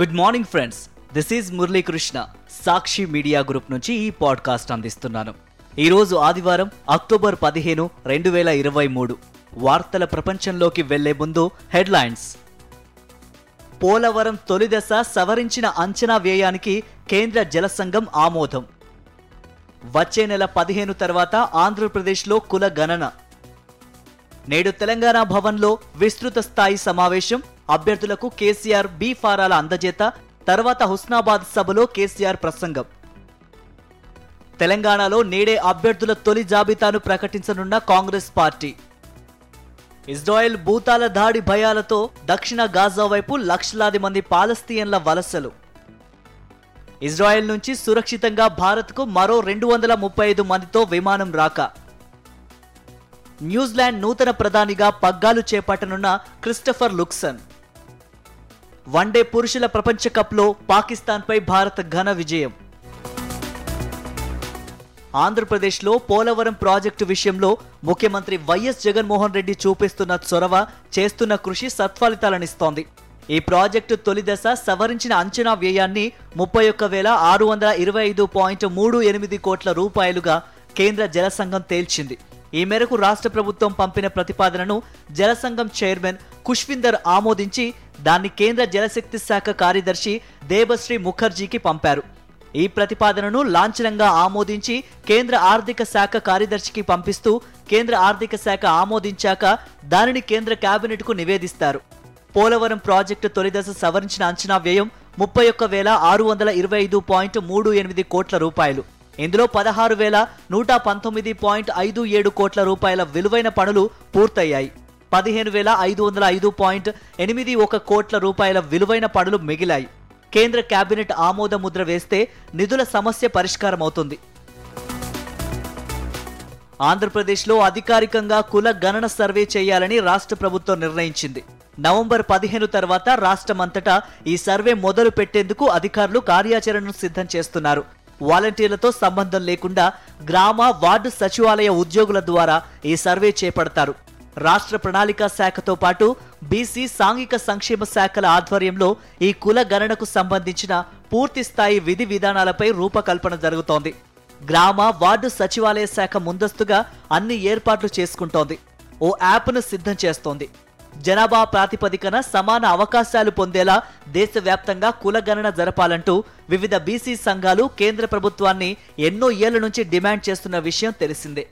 Good morning friends this is Muralikrishna Sakshi media group నుంచి ఈ podcast అందిస్తున్నాను. ఈరోజు ఆదివారం అక్టోబర్ పదిహేను రెండు వేల ఇరవై మూడు. వార్తల ప్రపంచంలోకి వెళ్ళే ముందు హెడ్లైన్స్. పోలవరం తొలి దశ సవరించిన అంచనా వ్యయానికి కేంద్ర జల సంఘం ఆమోదం. వచ్చే నెల పదిహేను తర్వాత ఆంధ్రప్రదేశ్లో కుల గణన. నేడు తెలంగాణ భవన్లో విస్తృత స్థాయి సమావేశం. అభ్యర్థులకు కేసీఆర్ బి ఫారాల అందజేత తర్వాత హుస్నాబాద్ సభలో కేసీఆర్ ప్రసంగం. తెలంగాణలో నేడే అభ్యర్థుల తొలి జాబితాను ప్రకటించనున్న కాంగ్రెస్ పార్టీ. ఇజ్రాయెల్ భూతాల దాడి భయాలతో దక్షిణ గాజా వైపు లక్షలాది మంది పాలస్తీయన్ల వలసలు. ఇజ్రాయెల్ నుంచి సురక్షితంగా భారత్కు మరో రెండు వందల ముప్పై ఐదు మందితో విమానం రాక. న్యూజిలాండ్ నూతన ప్రధానిగా పగ్గాలు చేపట్టనున్న క్రిస్టఫర్ లుక్సన్. వన్డే పురుషుల ప్రపంచ కప్లో పాకిస్తాన్పై భారత్ ఘన విజయం. ఆంధ్రప్రదేశ్లో పోలవరం ప్రాజెక్టు విషయంలో ముఖ్యమంత్రి వైఎస్ జగన్మోహన్ రెడ్డి చూపిస్తున్న చొరవ చేస్తున్న కృషి సత్ఫలితాలనిస్తోంది. ఈ ప్రాజెక్టు తొలి దశ సవరించిన అంచనా వ్యయాన్ని ముప్పై ఒక్క వేల ఆరు వందల ఇరవై ఐదు పాయింట్ మూడు ఎనిమిది కోట్ల రూపాయలుగా కేంద్ర జలసంఘం తేల్చింది. ఈ మేరకు రాష్ట్ర ప్రభుత్వం పంపిన ప్రతిపాదనను జలసంఘం చైర్మన్ కుష్విందర్ ఆమోదించి దాన్ని కేంద్ర జలశక్తి శాఖ కార్యదర్శి దేబశ్రీ ముఖర్జీకి పంపారు. ఈ ప్రతిపాదనను లాంఛనంగా ఆమోదించి కేంద్ర ఆర్థిక శాఖ కార్యదర్శికి పంపిస్తూ కేంద్ర ఆర్థిక శాఖ ఆమోదించాక దానిని కేంద్ర కేబినెట్కు నివేదిస్తారు. పోలవరం ప్రాజెక్టు తొలిదశ సవరించిన అంచనా వ్యయం ముప్పై ఒక్క వేల ఆరు వందల ఇరవై ఐదు పాయింట్ మూడు ఎనిమిది కోట్ల రూపాయలు. ఇందులో పదహారు వేల నూట పంతొమ్మిది పాయింట్ ఐదు ఏడు కోట్ల రూపాయల విలువైన పనులు పూర్తయ్యాయి. పదిహేను వేల ఐదు వందల ఐదు పాయింట్ ఎనిమిది ఒక కోట్ల రూపాయల విలువైన పనులు మిగిలాయి. కేంద్ర కేబినెట్ ఆమోద ముద్ర వేస్తే నిధుల సమస్య పరిష్కారం అవుతుంది ఆంధ్రప్రదేశ్లో అధికారికంగా కుల గణన సర్వే చేయాలని రాష్ట్ర ప్రభుత్వం నిర్ణయించింది. నవంబర్ పదిహేను తర్వాత రాష్ట్రమంతటా ఈ సర్వే మొదలు పెట్టేందుకు అధికారులు కార్యాచరణను సిద్ధం చేస్తున్నారు. వాలంటీర్లతో సంబంధం లేకుండా గ్రామ వార్డు సచివాలయ ఉద్యోగుల ద్వారా ఈ సర్వే చేపడతారు. రాష్ట్ర ప్రణాళికా శాఖతో పాటు బీసీ సాంఘిక సంక్షేమ శాఖల ఆధ్వర్యంలో ఈ కుల గణనకు సంబంధించిన పూర్తి స్థాయి విధి విధానాలపై రూపకల్పన జరుగుతోంది. గ్రామ వార్డు సచివాలయ శాఖ ముందస్తుగా అన్ని ఏర్పాట్లు చేసుకుంటోంది. ఓ యాప్ను సిద్ధం చేస్తోంది. జనాభా ప్రాతిపదికన సమాన అవకాశాలు పొందేలా దేశవ్యాప్తంగా కులగణన జరపాలంటూ వివిధ బీసీ సంఘాలు కేంద్ర ప్రభుత్వాన్ని ఎన్నో ఏళ్ళ నుంచి డిమాండ్ చేస్తున్న విషయం తెలిసిందే.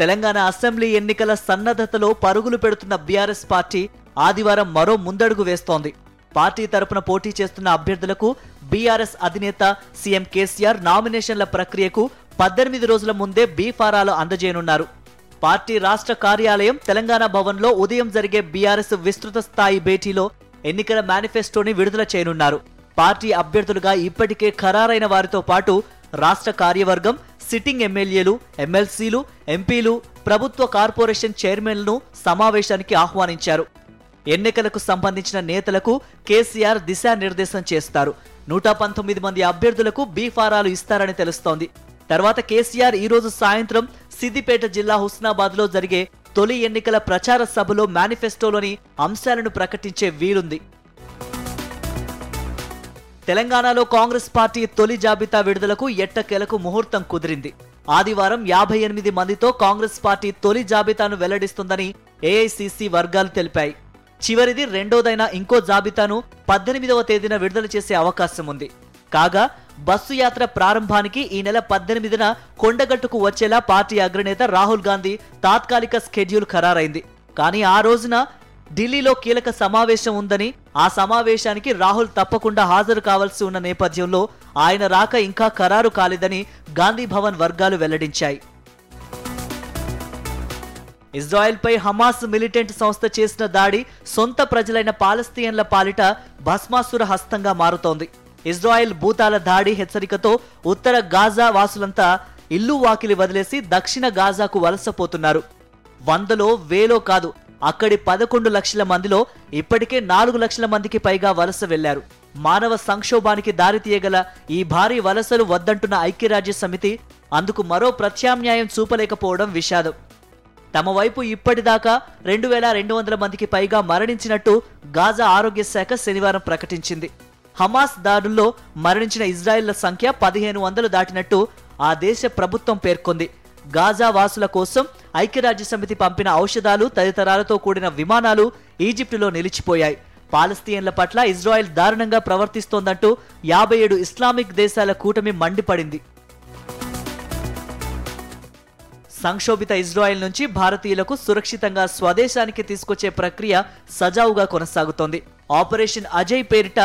తెలంగాణ అసెంబ్లీ ఎన్నికల సన్నద్ధతలో పరుగులు పెడుతున్న బీఆర్ఎస్ పార్టీ ఆదివారం మరో ముందడుగు వేస్తోంది. పార్టీ తరపున పోటీ చేస్తున్న అభ్యర్థులకు బీఆర్ఎస్ అధినేత సీఎం కేసీఆర్ నామినేషన్ల ప్రక్రియకు పద్దెనిమిది రోజుల ముందే బీ ఫారాలు అందజేయనున్నారు. పార్టీ రాష్ట్ర కార్యాలయం తెలంగాణ భవన్లో ఉదయం జరిగే బీఆర్ఎస్ విస్తృత స్థాయి భేటీలో ఎన్నికల మేనిఫెస్టోని విడుదల చేయనున్నారు. పార్టీ అభ్యర్థులుగా ఇప్పటికే ఖరారైన వారితో పాటు రాష్ట్ర కార్యవర్గం సిట్టింగ్ ఎమ్మెల్యేలు ఎమ్మెల్సీలు ఎంపీలు ప్రభుత్వ కార్పొరేషన్ చైర్మన్లను సమావేశానికి ఆహ్వానించారు. ఎన్నికలకు సంబంధించిన నేతలకు కేసీఆర్ దిశానిర్దేశం చేస్తారు. నూట పంతొమ్మిది మంది అభ్యర్థులకు బీఫారాలు ఇస్తారని తెలుస్తోంది. తర్వాత కేసీఆర్ ఈ రోజు సాయంత్రం సిద్దిపేట జిల్లా హుస్నాబాద్లో జరిగే తొలి ఎన్నికల ప్రచార సభలో మేనిఫెస్టోలోని అంశాలను ప్రకటించే వీలుంది. తెలంగాణలో కాంగ్రెస్ పార్టీ తొలి జాబితా విడుదలకు ఎట్టకేలకు ముహూర్తం కుదిరింది. ఆదివారం యాభై ఎనిమిది మందితో కాంగ్రెస్ పార్టీ తొలి జాబితాను వెల్లడిస్తుందని ఏఐసిసి వర్గాలు తెలిపాయి. చివరిది రెండోదైన ఇంకో జాబితాను పద్దెనిమిదవ తేదీన విడుదల చేసే అవకాశం ఉంది కాగా బస్సు యాత్ర ప్రారంభానికి ఈ నెల పద్దెనిమిదిన కొండగట్టుకు వచ్చేలా పార్టీ అగ్రనేత రాహుల్ గాంధీ తాత్కాలిక స్కెడ్యూల్ ఖరారైంది. కానీ ఆ రోజున ఢిల్లీలో కీలక సమావేశం ఉందని ఆ సమావేశానికి రాహుల్ తప్పకుండా హాజరు కావాల్సి ఉన్న నేపథ్యంలో ఆయన రాక ఇంకా ఖరారు కాలేదని గాంధీ భవన్ వర్గాలు వెల్లడించాయి. ఇజ్రాయెల్పై హమాస్ మిలిటెంట్ సంస్థ చేసిన దాడి సొంత ప్రజలైన పాలస్తీయన్ల పాలిట భస్మాసుర హస్తంగా మారుతోంది. ఇజ్రాయెల్ భూతాల దాడి హెచ్చరికతో ఉత్తర గాజా వాసులంతా ఇల్లు వాకిలి వదిలేసి దక్షిణ గాజాకు వలసపోతున్నారు వందలో వేలో కాదు అక్కడి పదకొండు లక్షల మందిలో ఇప్పటికే నాలుగు లక్షల మందికి పైగా వలస వెళ్ళారు. మానవ సంక్షోభానికి దారితీయగల ఈ భారీ వలసలు వద్దంటున్న ఐక్యరాజ్య సమితి అందుకు మరో ప్రత్యామ్నాయం చూపలేకపోవడం విషాదం. తమ వైపు ఇప్పటిదాకా రెండు వేల రెండు వందల మందికి పైగా మరణించినట్టు గాజా ఆరోగ్య శాఖ శనివారం ప్రకటించింది. హమాస్ దాడుల్లో మరణించిన ఇజ్రాయిల్ల సంఖ్య పదిహేను వందలు దాటినట్టు ఆ దేశ ప్రభుత్వం పేర్కొంది. గాజా వాసుల కోసం ఐక్యరాజ్య సమితి పంపిన ఔషధాలు తదితరాలతో కూడిన విమానాలు ఈజిప్టులో నిలిచిపోయాయి. పాలస్తీన్ల పట్ల ఇజ్రాయెల్ దారుణంగా ప్రవర్తిస్తోందంటూ యాభై ఏడు ఇస్లామిక్ దేశాల కూటమి మండిపడింది. సంక్షోభిత ఇజ్రాయెల్ నుంచి భారతీయులకు సురక్షితంగా స్వదేశానికి తీసుకొచ్చే ప్రక్రియ సజావుగా కొనసాగుతోంది. ఆపరేషన్ అజయ్ పేరిట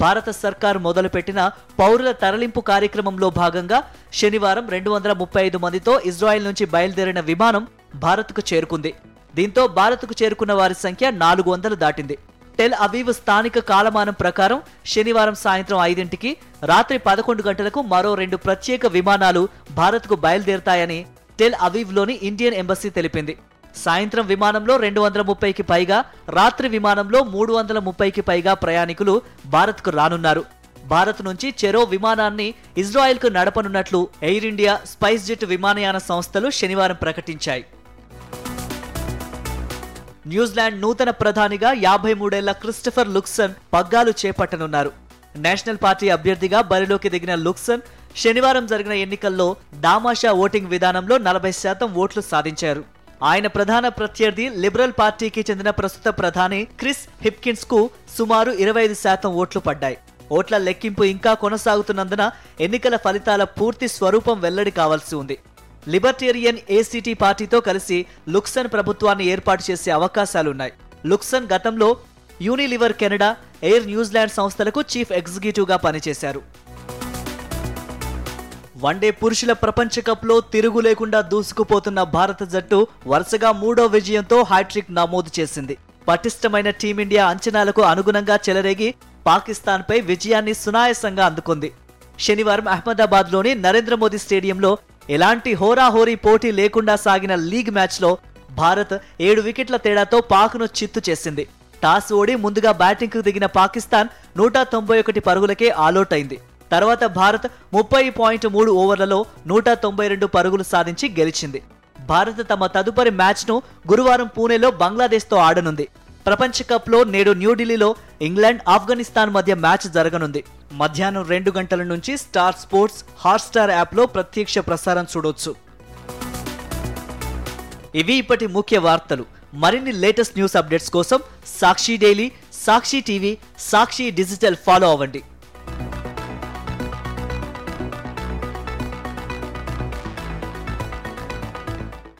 భారత సర్కార్ మొదలుపెట్టిన పౌరుల తరలింపు కార్యక్రమంలో భాగంగా శనివారం రెండు వందల ముప్పై ఐదు మందితో ఇజ్రాయెల్ నుంచి బయలుదేరిన విమానం భారత్కు చేరుకుంది. దీంతో భారత్కు చేరుకున్న వారి సంఖ్య నాలుగు వందలు దాటింది. టెల్ అవీవ్ స్థానిక కాలమానం ప్రకారం శనివారం సాయంత్రం ఐదింటికి రాత్రి పదకొండు గంటలకు మరో రెండు ప్రత్యేక విమానాలు భారత్కు బయలుదేరతాయని టెల్ అవీవ్లోని ఇండియన్ ఎంబసీ తెలిపింది. సాయంత్రం విమానంలో రెండు వందల ముప్పైకి పైగా రాత్రి విమానంలో మూడు వందల ముప్పైకి పైగా ప్రయాణికులు భారత్కు రానున్నారు. భారత్ నుంచి చెరో విమానాన్ని ఇజ్రాయెల్కు నడపనున్నట్లు ఎయిర్ ఇండియా స్పైస్ జెట్ విమానయాన సంస్థలు శనివారం ప్రకటించాయి. న్యూజిలాండ్ నూతన ప్రధానిగా యాభై మూడేళ్ళ క్రిస్టఫర్ లుక్సన్ పగ్గాలు చేపట్టనున్నారు. నేషనల్ పార్టీ అభ్యర్థిగా బరిలోకి దిగిన లుక్సన్ శనివారం జరిగిన ఎన్నికల్లో దామాషా ఓటింగ్ విధానంలో నలభై శాతం ఓట్లు సాధించారు. ఆయన ప్రధాన ప్రత్యర్థి లిబరల్ పార్టీకి చెందిన ప్రస్తుత ప్రధాని క్రిస్ హిప్కిన్స్కు సుమారు ఇరవై ఐదు శాతం ఓట్లు పడ్డాయి. ఓట్ల లెక్కింపు ఇంకా కొనసాగుతున్నందున ఎన్నికల ఫలితాల పూర్తి స్వరూపం వెల్లడి కావాల్సి ఉంది. లిబర్టేరియన్ ఏసీటీ పార్టీతో కలిసి లుక్సన్ ప్రభుత్వాన్ని ఏర్పాటు చేసే అవకాశాలున్నాయి. లుక్సన్ గతంలో Unilever Canada Air New Zealand సంస్థలకు చీఫ్ ఎగ్జిక్యూటివ్గా పనిచేశారు. వన్డే పురుషుల ప్రపంచ కప్లో తిరుగు లేకుండా దూసుకుపోతున్న భారత జట్టు వరుసగా మూడో విజయంతో హ్యాట్రిక్ నమోదు చేసింది. పటిష్టమైన టీమిండియా అంచనాలకు అనుగుణంగా చెలరేగి పాకిస్తాన్పై విజయాన్ని సునాయసంగా అందుకుంది. శనివారం అహ్మదాబాద్లోని నరేంద్ర మోదీ స్టేడియంలో ఎలాంటి హోరాహోరీ పోటీ లేకుండా సాగిన లీగ్ మ్యాచ్లో భారత్ ఏడు వికెట్ల తేడాతో పాక్ను చిత్తు చేసింది. టాస్ ఓడి ముందుగా బ్యాటింగ్కు దిగిన పాకిస్తాన్ నూట తొంభై ఒకటి పరుగులకే ఆలౌట్ అయింది. తర్వాత భారత్ ముప్పై పాయింట్ మూడు ఓవర్లలో నూట తొంభై రెండు పరుగులు సాధించి గెలిచింది. భారత్ తమ తదుపరి మ్యాచ్ను గురువారం పూణేలో బంగ్లాదేశ్తో ఆడనుంది. ప్రపంచ కప్లో నేడు న్యూఢిల్లీలో ఇంగ్లాండ్ ఆఫ్ఘనిస్తాన్ మధ్య మ్యాచ్ జరగనుంది. మధ్యాహ్నం రెండు గంటల నుంచి స్టార్ స్పోర్ట్స్ హాట్స్టార్ యాప్లో ప్రత్యక్ష ప్రసారం చూడొచ్చు. ఇవి ఇప్పటి ముఖ్య వార్తలు. మరిన్ని లేటెస్ట్ న్యూస్ అప్డేట్స్ కోసం Sakshi daily Sakshi TV Sakshi digital follow అవ్వండి.